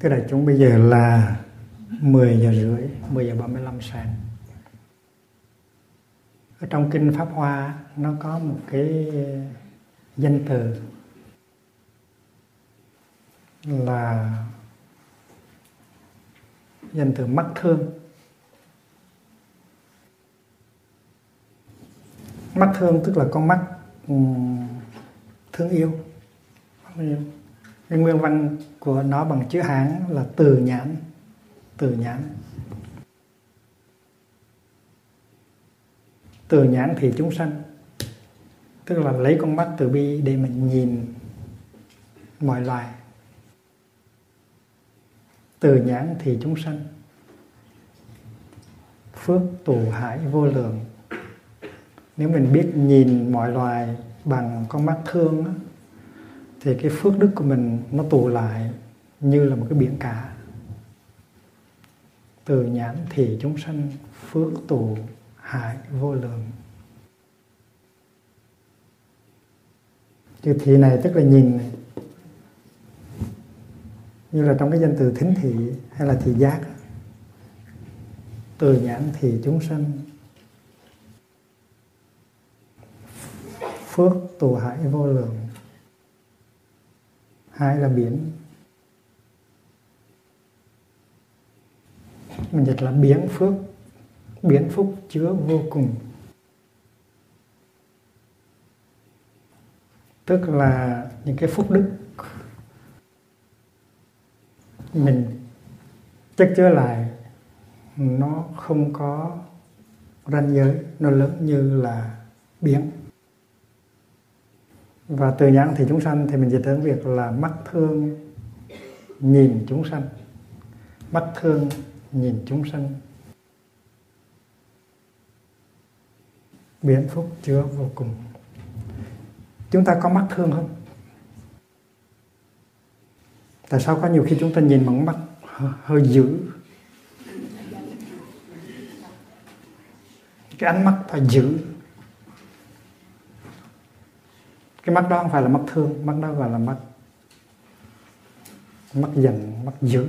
Thưa đại chúng bây giờ là 10 giờ rưỡi, 10 giờ 35 sáng. Ở trong kinh Pháp Hoa nó có một cái danh từ là danh từ mắt thương. Mắt thương tức là con mắt thương yêu. Thương yêu cái nguyên văn của nó bằng chữ hán là từ nhãn từ nhãn. Từ nhãn thì chúng sanh tức là lấy con mắt từ bi để mình nhìn mọi loài. Từ nhãn thì chúng sanh phước tù hải vô lượng. Nếu mình biết nhìn mọi loài bằng con mắt thương đó, thì cái phước đức của mình nó tụ lại như là một cái biển cả. Từ nhãn thì chúng sanh, phước tụ hại vô lượng. Chữ thị này tức là nhìn này. Như là trong cái danh từ thính thị hay là thị giác. Từ nhãn thì chúng sanh, phước tù hại vô lượng hai là biến, mình dịch là biến phước. Biến phúc chứa vô cùng. Tức là những cái phúc đức. Mình chất chứa lại nó không có ranh giới nó lớn như là biển và từ nhãn thì chúng sanh, thì mình dịch đến việc là mắt thương nhìn chúng sanh. Mắt thương nhìn chúng sanh. Biến phúc chứa vô cùng. Chúng ta có mắt thương không? Tại sao có nhiều khi chúng ta nhìn bằng mắt hơi dữ? Cái ánh mắt phải dữ. Cái mắt đó không phải là mắt thương, mắt đó gọi là mắt mắt giận, mắt dữ.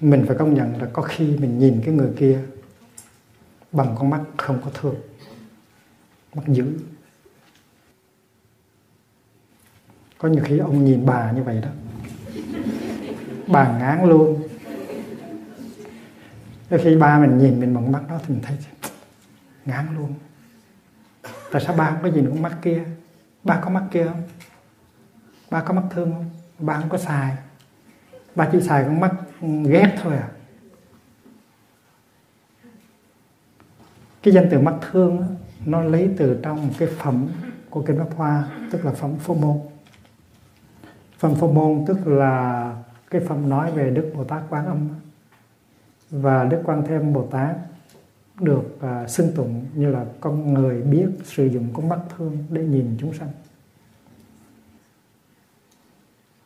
Mình phải công nhận là có khi mình nhìn cái người kia bằng con mắt không có thương, mắt dữ. Có nhiều khi ông nhìn bà như vậy đó. Bà ngán luôn. Đôi khi ba mình nhìn mình bằng mắt đó thì mình thấy ngán luôn tại sao ba không có nhìn con mắt kia? Ba có mắt kia không? Ba có mắt thương không? Ba không có xài. Ba chỉ xài con mắt ghét thôi à? Cái danh từ mắt thương nó lấy từ trong một cái phẩm của kinh Pháp Hoa, tức là phẩm phô môn. Phẩm phô môn tức là cái phẩm nói về Đức Bồ Tát Quán Âm. Và Đức Quan Thêm Bồ Tát được uh, xưng tụng như là con người biết sử dụng con mắt thương để nhìn chúng sanh.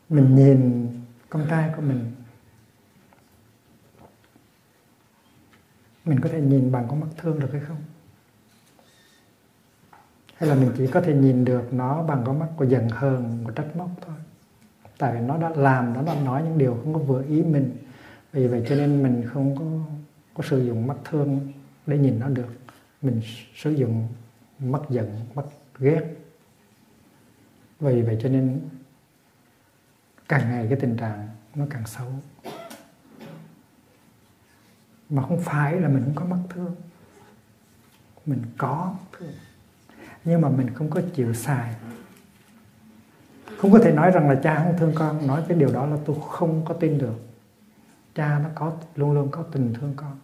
Mình nhìn con trai của mình. Mình có thể nhìn bằng con mắt thương được hay không? Hay là mình chỉ có thể nhìn được nó bằng con mắt của giận hờn của trách móc thôi? Tại vì nó đã làm nó đã nói những điều không có vừa ý mình. Vì vậy cho nên mình không có có sử dụng mắt thương để nhìn nó được. Mình sử dụng mắt giận, mắt ghét. Vì vậy cho nên càng ngày cái tình trạng nó càng xấu. Mà không phải là mình không có mắt thương. Mình có thương. Nhưng mà mình không có chịu xài. Không có thể nói rằng là cha không thương con. Nói cái điều đó là tôi không có tin được. Cha nó có, luôn luôn có tình thương con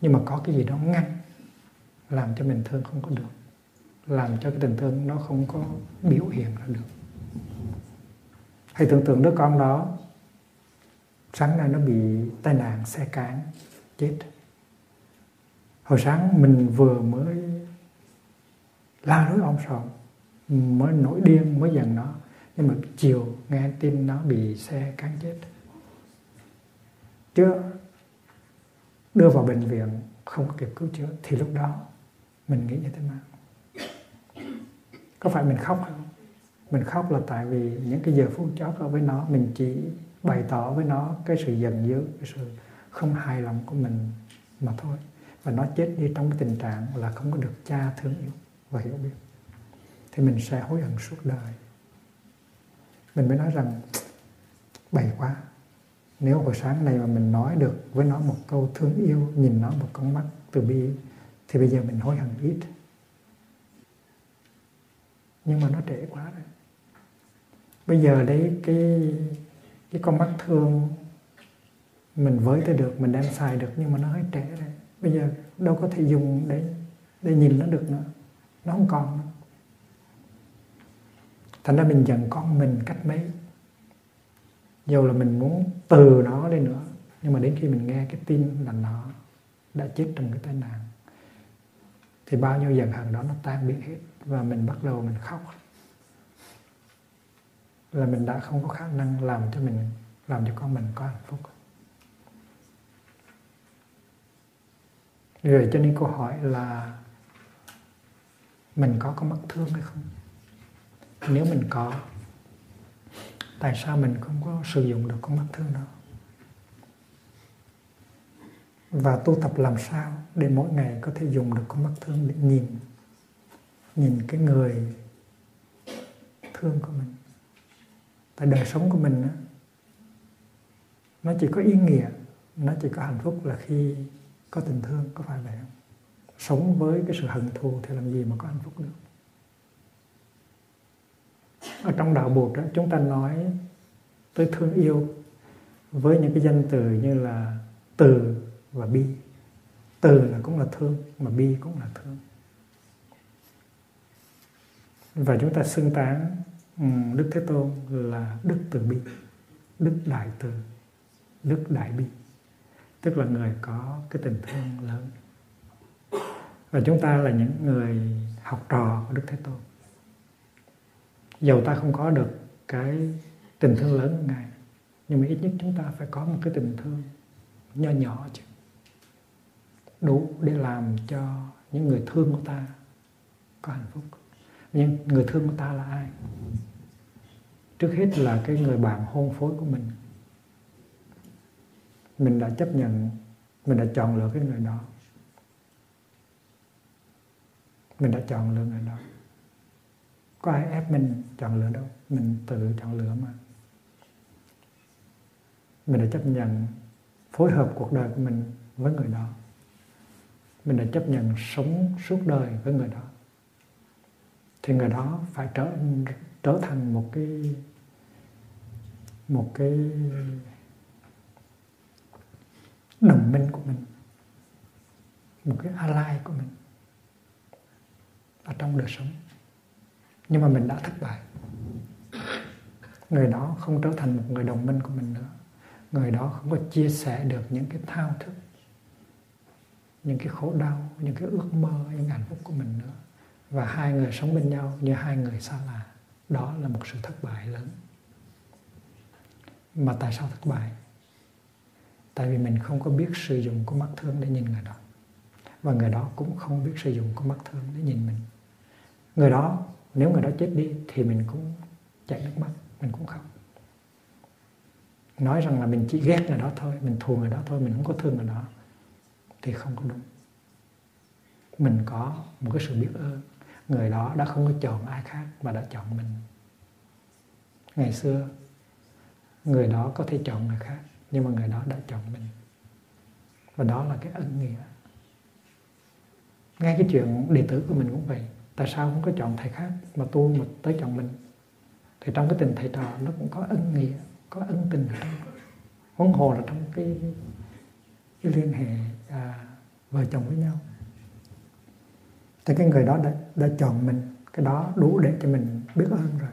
nhưng mà có cái gì đó ngăn, làm cho mình thương không có được, làm cho cái tình thương nó không có biểu hiện ra được. Hãy tưởng tượng đứa con đó, sáng nay nó bị tai nạn xe cán, chết. Hồi sáng mình vừa mới la lối ông sòm, mới nổi điên, mới giận nó, nhưng mà chiều nghe tin nó bị xe cán chết. Chứ đưa vào bệnh viện, không kịp cứu chữa, thì lúc đó mình nghĩ như thế nào? Có phải mình khóc không? Mình khóc là tại vì những cái giờ phút chót ở với nó, mình chỉ bày tỏ với nó cái sự giận dữ, cái sự không hài lòng của mình mà thôi. Và nó chết đi trong cái tình trạng là không có được cha thương yêu và hiểu biết. Thì mình sẽ hối hận suốt đời. Mình mới nói rằng, bày quá nếu buổi sáng này mà mình nói được với nó một câu thương yêu, nhìn nó một con mắt từ bi, thì bây giờ mình hối hận ít. Nhưng mà nó trễ quá rồi. Bây giờ đấy, cái cái con mắt thương mình với tới được, mình đem xài được nhưng mà nó hơi trễ rồi. Bây giờ đâu có thể dùng để để nhìn nó được nữa. Nó không còn nữa. Thành ra mình giận con mình cách mấy? Dù là mình muốn từ nó đi nữa, nhưng mà đến khi mình nghe cái tin là nó đã chết trong cái tai nạn, thì bao nhiêu giận hờn đó nó tan biến hết và mình bắt đầu mình khóc. Là mình đã không có khả năng làm cho mình, làm cho con mình có hạnh phúc. Rồi cho nên câu hỏi là mình có có mắc thương hay không? Nếu mình có tại sao mình không có sử dụng được con mắt thương đó? Và tu tập làm sao để mỗi ngày có thể dùng được con mắt thương để nhìn nhìn cái người thương của mình? Tại đời sống của mình nó chỉ có ý nghĩa, nó chỉ có hạnh phúc là khi có tình thương, có phải vậy không sống với cái sự hận thù thì làm gì mà có hạnh phúc được? Ở trong đạo Bụt đó chúng ta nói tới thương yêu với những cái danh từ như là từ và bi. Từ là cũng là thương, mà bi cũng là thương. Và chúng ta xưng tán ừ, đức thế tôn là đức từ bi, đức đại từ, đức đại bi. Tức là người có cái tình thương lớn. Và chúng ta là những người học trò của đức thế tôn dầu ta không có được cái tình thương lớn của ngài, nhưng mà ít nhất chúng ta phải có một cái tình thương nho nhỏ chứ. Đủ để làm cho những người thương của ta có hạnh phúc. Nhưng người thương của ta là ai? Trước hết là cái người bạn hôn phối của mình. Mình đã chấp nhận, mình đã chọn lựa cái người đó. Mình đã chọn lựa người đó có ai ép mình chọn lựa đâu? Mình tự chọn lựa mà. Mình đã chấp nhận phối hợp cuộc đời của mình với người đó. Mình đã chấp nhận sống suốt đời với người đó. Thì người đó phải trở trở thành một cái một cái đồng minh của mình. Một cái ally của mình ở trong đời sống nhưng mà mình đã thất bại. Người đó không trở thành một người đồng minh của mình nữa. Người đó không có chia sẻ được những cái thao thức, những cái khổ đau, những cái ước mơ, những hạnh phúc của mình nữa. Và hai người sống bên nhau như hai người xa lạ. Đó là một sự thất bại lớn. Mà tại sao thất bại? Tại vì mình không có biết sử dụng con mắt thương để nhìn người đó. Và người đó cũng không biết sử dụng con mắt thương để nhìn mình. Người đó nếu người đó chết đi thì mình cũng chảy nước mắt, mình cũng khóc. Nói rằng là mình chỉ ghét người đó thôi, mình thù người đó thôi, mình không có thương người đó thì không có đúng. Mình có một cái sự biết ơn. Người đó đã không có chọn ai khác mà đã chọn mình. Ngày xưa, người đó có thể chọn người khác, nhưng mà người đó đã chọn mình. Và đó là cái ân nghĩa. Ngay cái chuyện đệ tử của mình cũng vậy tại sao không có chọn thầy khác mà tu mà tới chọn mình? Thì trong cái tình thầy trò nó cũng có ân nghĩa có ân tình ở trong huống hồ là trong cái, cái liên hệ à, vợ chồng với nhau. Thì cái người đó đã, đã chọn mình cái đó đủ để cho mình biết ơn rồi.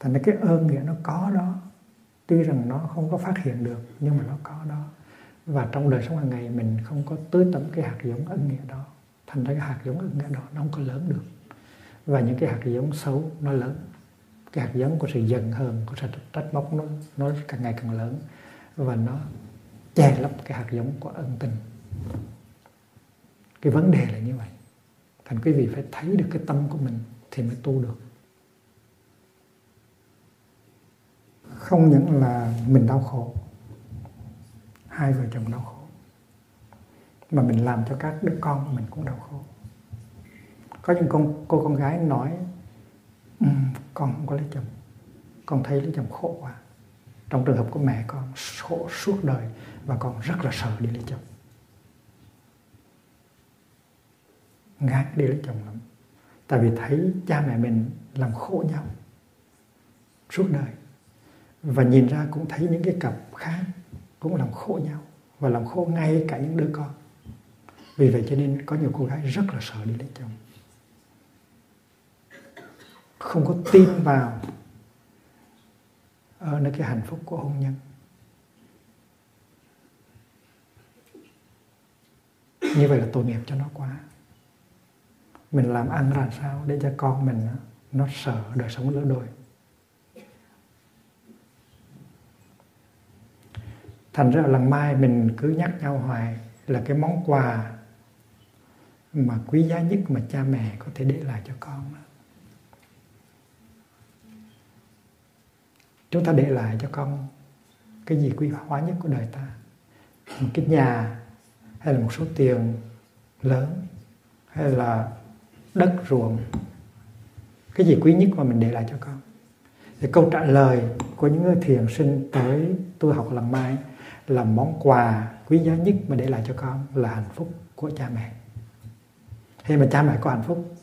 Thành ra cái ơn nghĩa nó có đó. Tuy rằng nó không có phát hiện được nhưng mà nó có đó. Và trong đời sống hàng ngày mình không có tưới tẩm cái hạt giống ân nghĩa đó thành ra cái hạt giống ưng đó nó không có lớn được. Và những cái hạt giống xấu nó lớn. Cái hạt giống của sự giận hờn của sự trách móc nó nó càng ngày càng lớn. Và nó che lấp cái hạt giống của ân tình. Cái vấn đề là như vậy. Thành quý vị phải thấy được cái tâm của mình thì mới tu được. Không những là mình đau khổ. Hai vợ chồng đau khổ mà mình làm cho các đứa con của mình cũng đau khổ. Có những con cô con gái nói um, con không có lấy chồng. Con thấy lấy chồng khổ quá. Trong trường hợp của mẹ con khổ suốt đời và con rất là sợ đi lấy chồng. Ngán đi lấy chồng lắm. Tại vì thấy cha mẹ mình làm khổ nhau suốt đời. Và nhìn ra cũng thấy những cái cặp khác cũng làm khổ nhau và làm khổ ngay cả những đứa con vì vậy cho nên có nhiều cô gái rất là sợ đi lấy chồng. Không có tin vào ờ, ở nơi cái hạnh phúc của hôn nhân. Như vậy là tội nghiệp cho nó quá. Mình làm ăn ra sao để cho con mình nó sợ đời sống lỡ đôi. Thành ra lần mai mình cứ nhắc nhau hoài là cái món quà mà quý giá nhất mà cha mẹ có thể để lại cho con chúng ta để lại cho con cái gì quý hóa nhất của đời ta? Một cái nhà, hay là một số tiền lớn, hay là đất ruộng? Cái gì quý nhất mà mình để lại cho con? Thì câu trả lời của những người thiền sinh tới tôi học lần mai là món quà quý giá nhất mà để lại cho con là hạnh phúc của cha mẹ khi mà cha mẹ có hạnh phúc,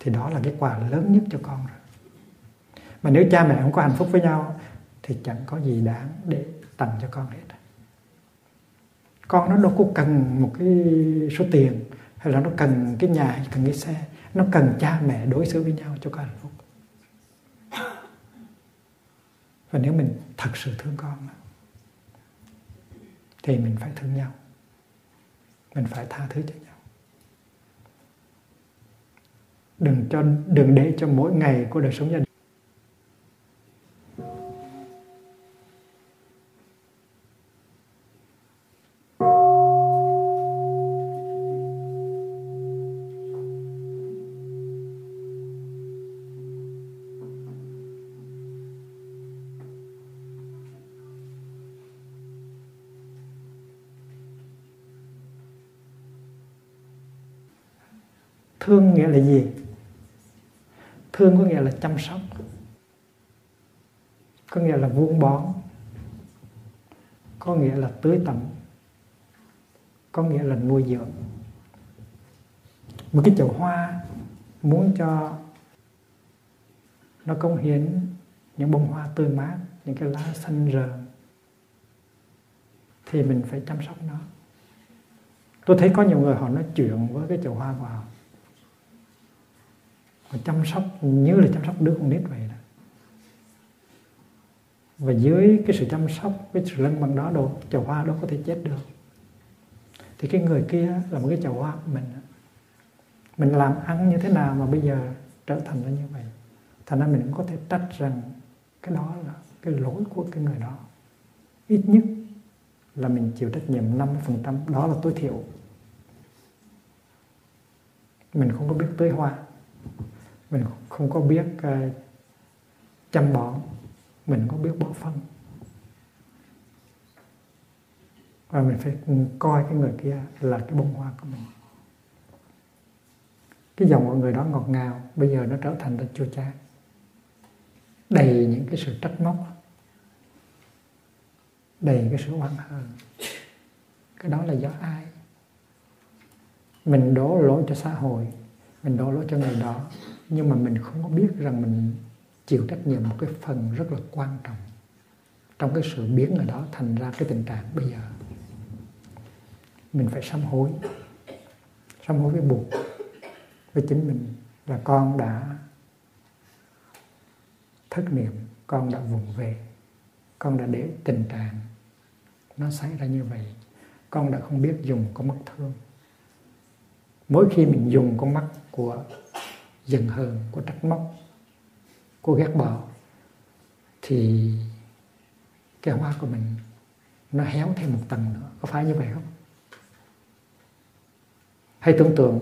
thì đó là cái quà lớn nhất cho con rồi. Mà nếu cha mẹ không có hạnh phúc với nhau, thì chẳng có gì đáng để tặng cho con hết. Con nó đâu có cần một cái số tiền, hay là nó cần cái nhà hay cần cái xe. Nó cần cha mẹ đối xử với nhau cho có hạnh phúc. Và nếu mình thật sự thương con, thì mình phải thương nhau. Mình phải tha thứ cho nhau. Đừng cho, đừng để cho mỗi ngày của đời sống gia đình thương nghĩa là gì? Thương có nghĩa là chăm sóc, có nghĩa là vuông bón, có nghĩa là tưới tẩm, có nghĩa là nuôi dưỡng. Một cái chậu hoa muốn cho nó công hiến những bông hoa tươi mát, những cái lá xanh rờn thì mình phải chăm sóc nó. Tôi thấy có nhiều người họ nói chuyện với cái chậu hoa của họ và chăm sóc, như là chăm sóc đứa con nít vậy đó. Và dưới cái sự chăm sóc, cái sự lân bằng đó đâu chậu hoa đó có thể chết được. Thì cái người kia là một cái chậu hoa của mình mình làm ăn như thế nào mà bây giờ trở thành ra như vậy? Thành ra mình cũng có thể trách rằng cái đó là cái lỗi của cái người đó. Ít nhất là mình chịu trách nhiệm 50% đó là tối thiểu. Mình không có biết tưới hoa mình không có biết uh, chăm bón mình có biết bỏ phân và mình phải coi cái người kia là cái bông hoa của mình. Cái dòng của người đó ngọt ngào bây giờ nó trở thành là chua chát đầy những cái sự trách móc. Đầy cái sự oán hờn. Cái đó là do ai? Mình đổ lỗi cho xã hội mình đổ lỗi cho người đó. Nhưng mà mình không có biết rằng mình chịu trách nhiệm một cái phần rất là quan trọng trong cái sự biến ở đó thành ra cái tình trạng bây giờ. Mình phải sám hối. Sám hối với buộc, với chính mình là con đã thất niệm, con đã vùng về, con đã để tình trạng nó xảy ra như vậy, con đã không biết dùng con mất thương mỗi khi mình dùng con mắt của giận hờn, của trách móc, của ghét bỏ, thì cái hoa của mình nó héo thêm một tầng nữa. Có phải như vậy không? Hay tưởng tượng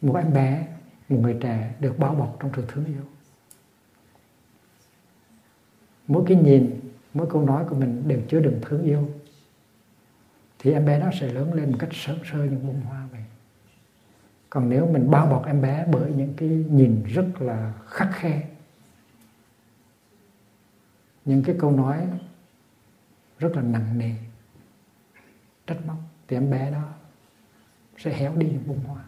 một em bé, một người trẻ được bao bọc trong sự thương yêu. Mỗi cái nhìn, mỗi câu nói của mình đều chứa đựng thương yêu thì em bé nó sẽ lớn lên một cách sớm sơ những bông hoa vậy. Còn nếu mình bao bọc em bé bởi những cái nhìn rất là khắc khe, những cái câu nói rất là nặng nề, trách móc, thì em bé đó sẽ héo đi những bông hoa.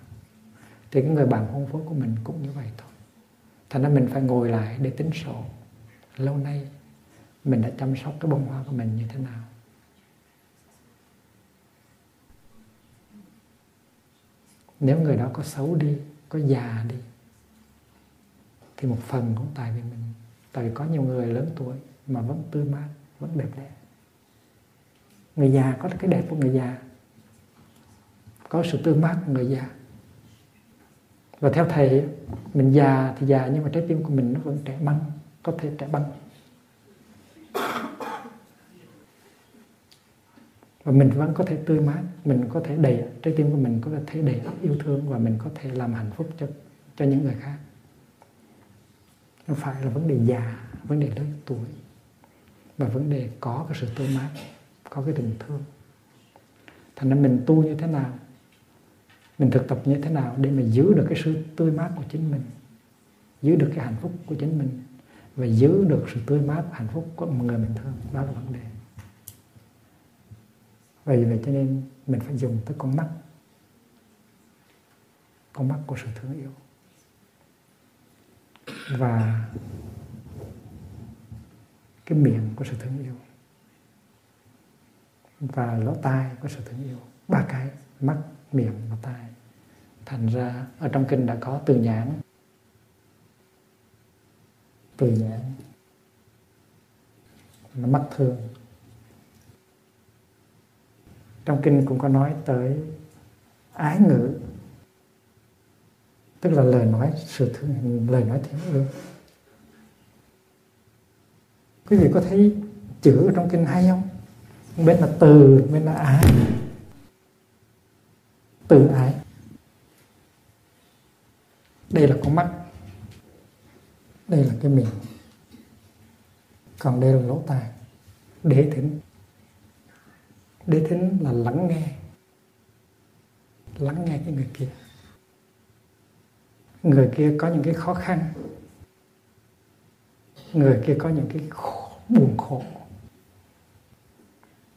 Thì cái người bạn hôn phối của mình cũng như vậy thôi. Thành ra mình phải ngồi lại để tính sổ. Lâu nay mình đã chăm sóc cái bông hoa của mình như thế nào? Nếu người đó có xấu đi, có già đi, thì một phần cũng tại vì mình, tại vì có nhiều người lớn tuổi mà vẫn tươi mát, vẫn đẹp đẽ. Người già có cái đẹp của người già, có sự tươi mát của người già. Và theo thầy, mình già thì già nhưng mà trái tim của mình nó vẫn trẻ băng, có thể trẻ băng. Và mình vẫn có thể tươi mát, mình có thể đầy, trái tim của mình có thể đầy ắp yêu thương và mình có thể làm hạnh phúc cho cho những người khác. Nó phải là vấn đề già, vấn đề lớn tuổi và vấn đề có cái sự tươi mát, có cái tình thương. Thành ra mình tu như thế nào, mình thực tập như thế nào để mà giữ được cái sự tươi mát của chính mình, giữ được cái hạnh phúc của chính mình và giữ được sự tươi mát, hạnh phúc của người mình thương, đó là vấn đề vì vậy cho nên mình phải dùng tới con mắt. Con mắt của sự thương yêu. Và cái miệng của sự thương yêu. Và lỗ tai của sự thương yêu. Ba cái, mắt, miệng và tai. Thành ra ở trong kinh đã có từ nhãn. Từ nhãn. Nó mắt thương trong kinh cũng có nói tới ái ngữ, tức là lời nói sự thương lời nói thiện ương. Quý vị có thấy chữ ở trong kinh hay không? Bên là từ bên là ái. Từ ái. Đây là con mắt. Đây là cái miệng. Còn đây là lỗ tai. Để thính đế thính là lắng nghe lắng nghe cái người kia. Người kia có những cái khó khăn người kia có những cái khổ, buồn khổ.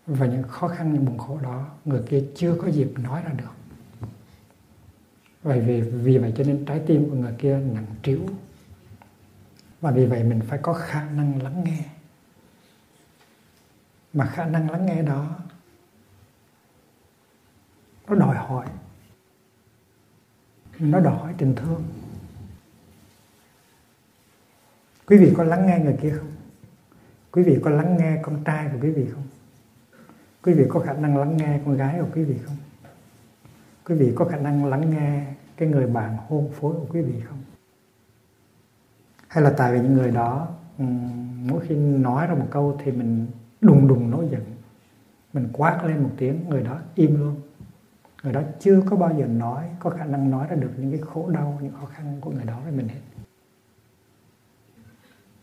Và những khó khăn những buồn khổ đó người kia chưa có dịp nói ra được. Vậy vì vì vậy cho nên trái tim của người kia nặng trĩu. Và vì vậy mình phải có khả năng lắng nghe. Mà khả năng lắng nghe đó nó đòi hỏi. Nó đòi hỏi tình thương. Quý vị có lắng nghe người kia không? Quý vị có lắng nghe con trai của quý vị không? Quý vị có khả năng lắng nghe con gái của quý vị không? Quý vị có khả năng lắng nghe cái người bạn hôn phối của quý vị không? Hay là tại vì những người đó mỗi khi nói ra một câu thì mình đùng đùng nổi giận. Mình quát lên một tiếng, người đó im luôn người đó chưa có bao giờ nói, có khả năng nói ra được những cái khổ đau, những khó khăn của người đó với mình hết.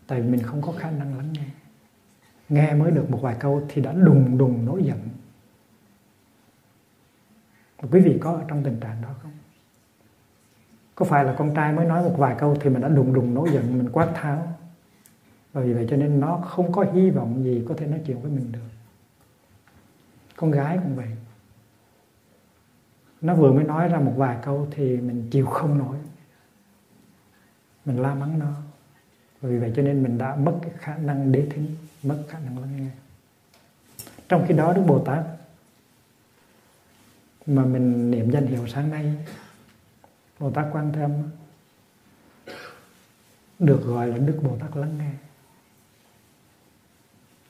Tại vì mình không có khả năng lắng nghe. Nghe mới được một vài câu thì đã đùng đùng nổi giận. Quý vị có ở trong tình trạng đó không? Có phải là con trai mới nói một vài câu thì mình đã đùng đùng nổi giận, mình quát tháo? Bởi vì vậy cho nên nó không có hy vọng gì có thể nói chuyện với mình được. Con gái cũng vậy nó vừa mới nói ra một vài câu thì mình chịu không nổi. Mình la mắng nó. Vì vậy cho nên mình đã mất cái khả năng đế thính, mất khả năng lắng nghe. Trong khi đó đức bồ tát mà mình niệm danh hiệu sáng nay, bồ tát quan Thêm được gọi là đức bồ tát lắng nghe.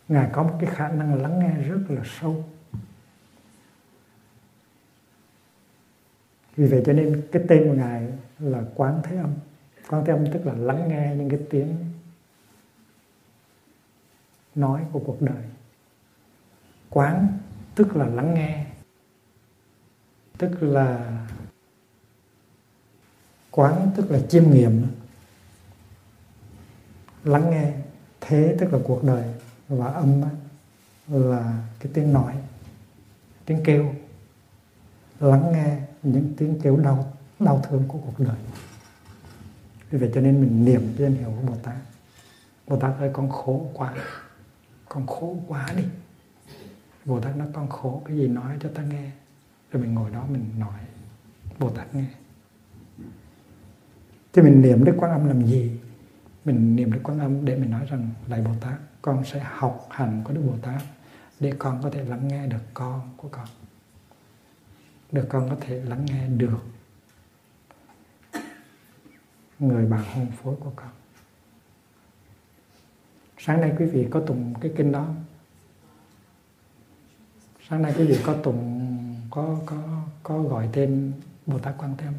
Ngài có một cái khả năng lắng nghe rất là sâu. Vì vậy cho nên cái tên của ngài là quán thế âm. Quán thế âm tức là lắng nghe những cái tiếng nói của cuộc đời. Quán tức là lắng nghe, tức là quán tức là chiêm nghiệm, lắng nghe. Thế tức là cuộc đời và âm là cái tiếng nói, tiếng kêu, lắng nghe những tiếng kêu đau đau thương của cuộc đời. Vì vậy cho nên mình niệm danh hiệu của Bồ Tát. Bồ Tát ơi, con khổ quá. Con khổ quá đi. Bồ Tát nói, con khổ, cái gì nói cho ta nghe. Rồi mình ngồi đó mình nói. Bồ Tát nghe. Thì mình niệm Đức Quan Âm làm gì? Mình niệm Đức Quan Âm để mình nói rằng lại Bồ Tát, con sẽ học hành của Đức Bồ Tát để con có thể lắng nghe được con của con để con có thể lắng nghe được người bạn hôn phối của con. Sáng nay quý vị có tùng cái kinh đó. Sáng nay quý vị có tùng có có có gọi tên Bồ Tát Quan Thế Âm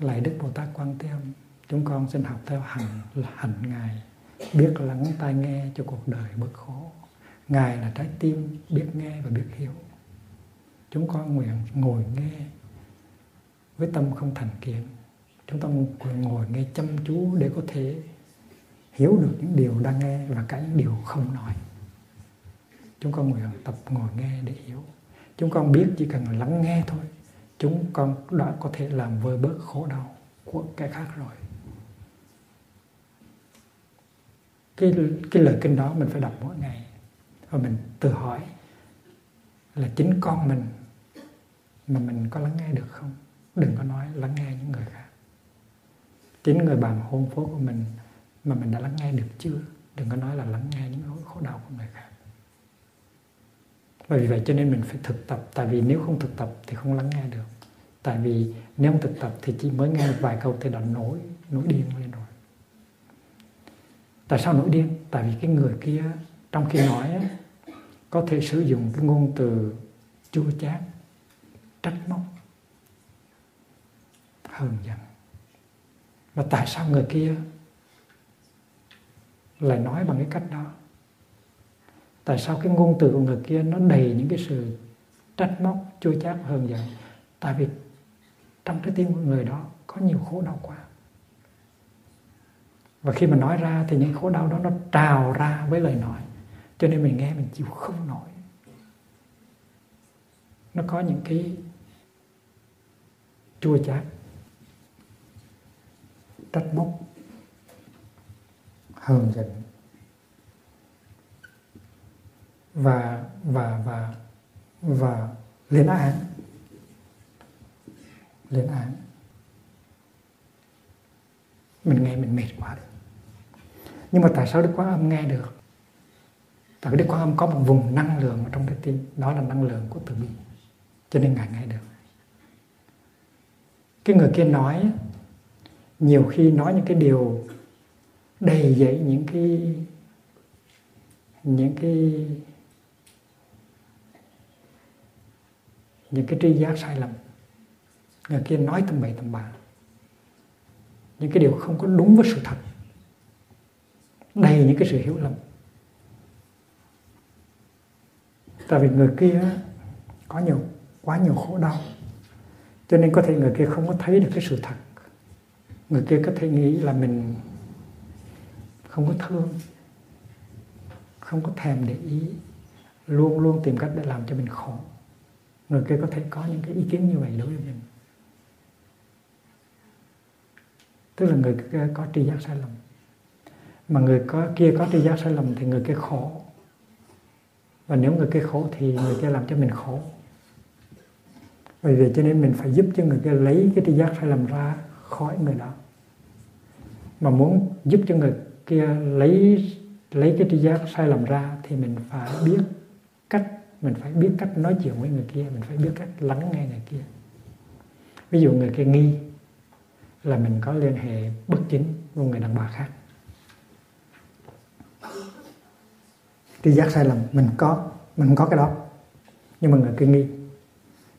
lạy Đức Bồ Tát Quan Thế Âm chúng con xin học theo hành hành ngài, biết lắng tai nghe cho cuộc đời bớt khổ. Ngài là trái tim biết nghe và biết hiểu chúng con nguyện ngồi nghe với tâm không thành kiến. Chúng ta ngồi nghe chăm chú để có thể hiểu được những điều đang nghe và cả những điều không nói. Chúng con nguyện tập ngồi nghe để hiểu. Chúng con biết chỉ cần lắng nghe thôi, chúng con đã có thể làm vơi bớt khổ đau của cái khác rồi. Cái cái lời kinh đó mình phải đọc mỗi ngày. Và mình tự hỏi là chính con mình mà mình có lắng nghe được không? Đừng có nói, lắng nghe những người khác. Chính người bạn hôn phố của mình mà mình đã lắng nghe được chưa? Đừng có nói là lắng nghe những nỗi khổ đau của người khác. Và vì vậy cho nên mình phải thực tập. Tại vì nếu không thực tập thì không lắng nghe được. Tại vì nếu không thực tập thì chỉ mới nghe một vài câu thì đã nổi nổi điên lên rồi. Tại sao nổi điên? Tại vì cái người kia, trong khi nói có thể sử dụng cái ngôn từ chua chát trách móc hờn giận Mà tại sao người kia lại nói bằng cái cách đó? Tại sao cái ngôn từ của người kia nó đầy những cái sự trách móc, chua chát hơn giận tại vì trong trái tim của người đó có nhiều khổ đau quá. Và khi mà nói ra thì những khổ đau đó nó trào ra với lời nói. Cho nên mình nghe mình chịu không nổi. Nó có những cái chua chát. Trách móc. Hờn giận. Và và và và lên án. Lên án. Mình nghe mình mệt quá rồi. Nhưng mà tại sao đức quán âm nghe được? Tại vì đức quán âm có một vùng năng lượng ở trong trái tim. Đó là năng lượng của từ bi cho nên ngài nghe được cái người kia nói, nhiều khi nói những cái điều đầy dẫy những cái những cái những cái tri giác sai lầm. Người kia nói tầm bậy tầm bạ. Những cái điều không có đúng với sự thật. Đầy những cái sự hiểu lầm. Tại vì người kia có nhiều, quá nhiều khổ đau cho nên có thể người kia không có thấy được cái sự thật. Người kia có thể nghĩ là mình không có thương, không có thèm để ý, luôn luôn tìm cách để làm cho mình khổ. Người kia có thể có những cái ý kiến như vậy đối với mình. Tức là người kia có tri giác sai lầm. Mà người có, kia có tri giác sai lầm thì người kia khổ. Và nếu người kia khổ thì người kia làm cho mình khổ vì vậy cho nên mình phải giúp cho người kia lấy cái tri giác sai lầm ra khỏi người đó. Mà muốn giúp cho người kia lấy lấy cái tri giác sai lầm ra thì mình phải biết cách, mình phải biết cách nói chuyện với người kia, mình phải biết cách lắng nghe người kia. Ví dụ người kia nghi là mình có liên hệ bất chính với người đàn bà khác. Tri giác sai lầm, mình có, mình không có cái đó. Nhưng mà người kia nghi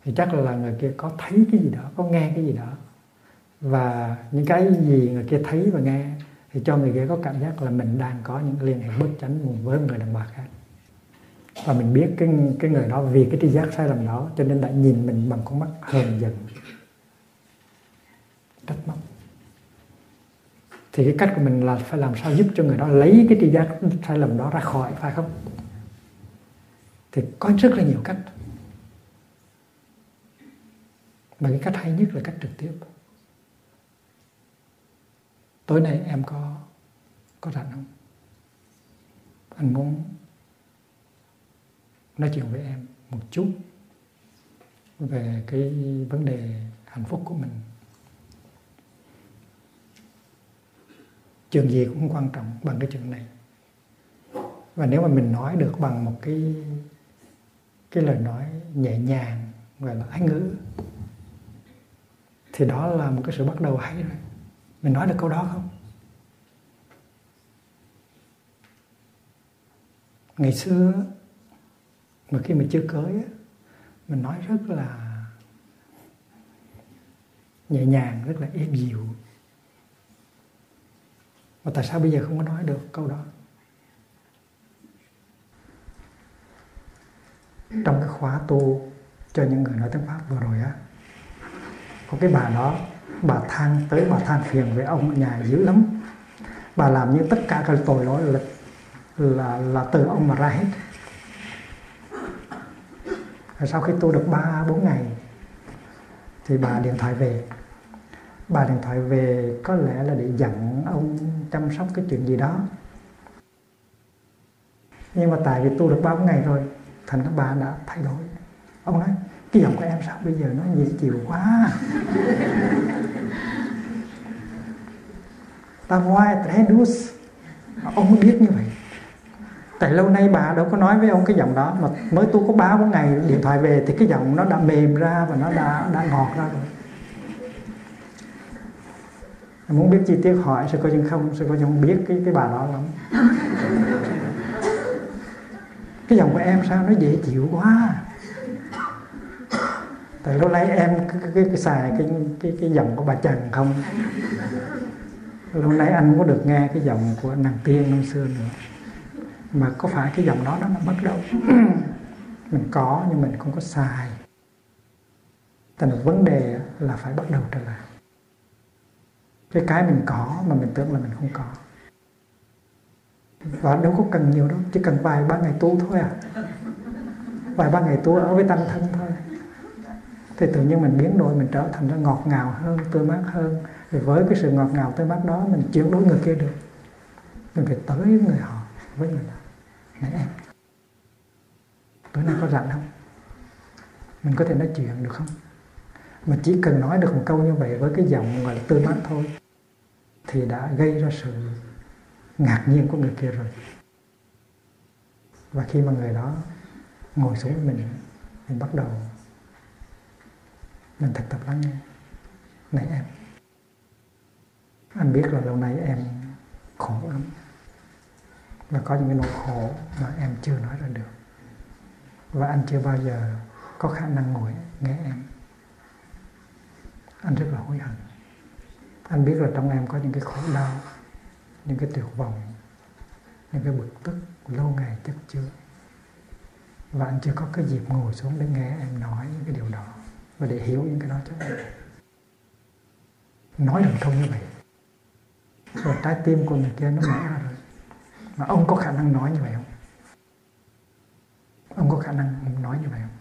thì chắc là người kia có thấy cái gì đó, có nghe cái gì đó. Và những cái gì người kia thấy và nghe thì cho người kia có cảm giác là mình đang có những liên hệ bất chánh với người đàn bà khác. Và mình biết cái cái người đó vì cái tri giác sai lầm đó cho nên đã nhìn mình bằng con mắt hờn giận. Trách móc. Thì cái cách của mình là phải làm sao giúp cho người đó lấy cái tri giác sai lầm đó ra khỏi phải không thì có rất là nhiều cách. Mà cái cách hay nhất là cách trực tiếp. Tối nay em có có rảnh không? Anh muốn nói chuyện với em một chút về cái vấn đề hạnh phúc của mình. Chuyện gì cũng quan trọng bằng cái chuyện này. Và nếu mà mình nói được bằng một cái cái lời nói nhẹ nhàng gọi là ái ngữ thì đó là một cái sự bắt đầu hay rồi mình nói được câu đó không? Ngày xưa mà khi mình chưa cưới mình nói rất là nhẹ nhàng, rất là êm dịu. Mà tại sao bây giờ không có nói được câu đó? Trong cái khóa tu cho những người nói tiếng pháp vừa rồi á có cái bà đó, bà than, tới bà than phiền với ông ở nhà dữ lắm. Bà làm như tất cả các tội lỗi là là là từ ông mà ra hết. Sau khi tu được ba, bốn ngày, thì bà điện thoại về. Bà điện thoại về, có lẽ là để dặn ông chăm sóc cái chuyện gì đó. Nhưng mà tại vì tu được ba, bốn ngày rồi, thành ra bà đã thay đổi. Ông nói cái giọng của em sao? Bây giờ nó dễ chịu quá. Ta ngoài trendus ông mới biết như vậy. Tại lâu nay bà đâu có nói với ông cái giọng đó, mà mới tu có ba bốn ngày điện thoại về thì cái giọng nó đã mềm ra và nó đã đã ngọt ra rồi. Muốn biết chi tiết hỏi sẽ có nhưng không sẽ có nhưng biết cái cái bà đó lắm? Cái giọng của em sao nó dễ chịu quá? Tại lúc nãy em cứ cái, cứ xài cái cái cái giọng của bà Trần không? Lúc nãy anh không có được nghe cái giọng của nàng tiên năm xưa nữa. Mà có phải cái giọng đó nó là mất đâu? Mình có nhưng mình không có xài. Thành một vấn đề là phải bắt đầu trở lại. Cái cái mình có mà mình tưởng là mình không có. Và đâu có cần nhiều đâu chỉ cần vài ba ngày tu thôi à. Vài ba ngày tu ở với tăng thân thôi thì tự nhiên mình biến đổi, mình trở thành ra ngọt ngào hơn, tươi mát hơn. Thì với cái sự ngọt ngào, tươi mát đó, mình chuyển đối người kia được. Mình phải tới người họ với người đó này em, tối nay có rảnh không? Mình có thể nói chuyện được không? Mà chỉ cần nói được một câu như vậy với cái giọng gọi là tươi mát thôi, thì đã gây ra sự ngạc nhiên của người kia rồi. Và khi mà người đó ngồi xuống với mình mình bắt đầu mình thực tập lắng nghe. Này em. Anh biết là lâu nay em khổ lắm. Và có những cái nỗi khổ mà em chưa nói ra được. Và anh chưa bao giờ có khả năng ngồi nghe em. Anh rất là hối hận. Anh biết là trong em có những cái khổ đau, những cái tuyệt vọng, những cái bực tức lâu ngày chất chứa. Và anh chưa có cái dịp ngồi xuống để nghe em nói những cái điều đó và để hiểu những cái đó cho nói được thông như vậy. Rồi trái tim của người kia nó mở ra rồi. Mà ông có khả năng nói như vậy không? Ông có khả năng nói như vậy không?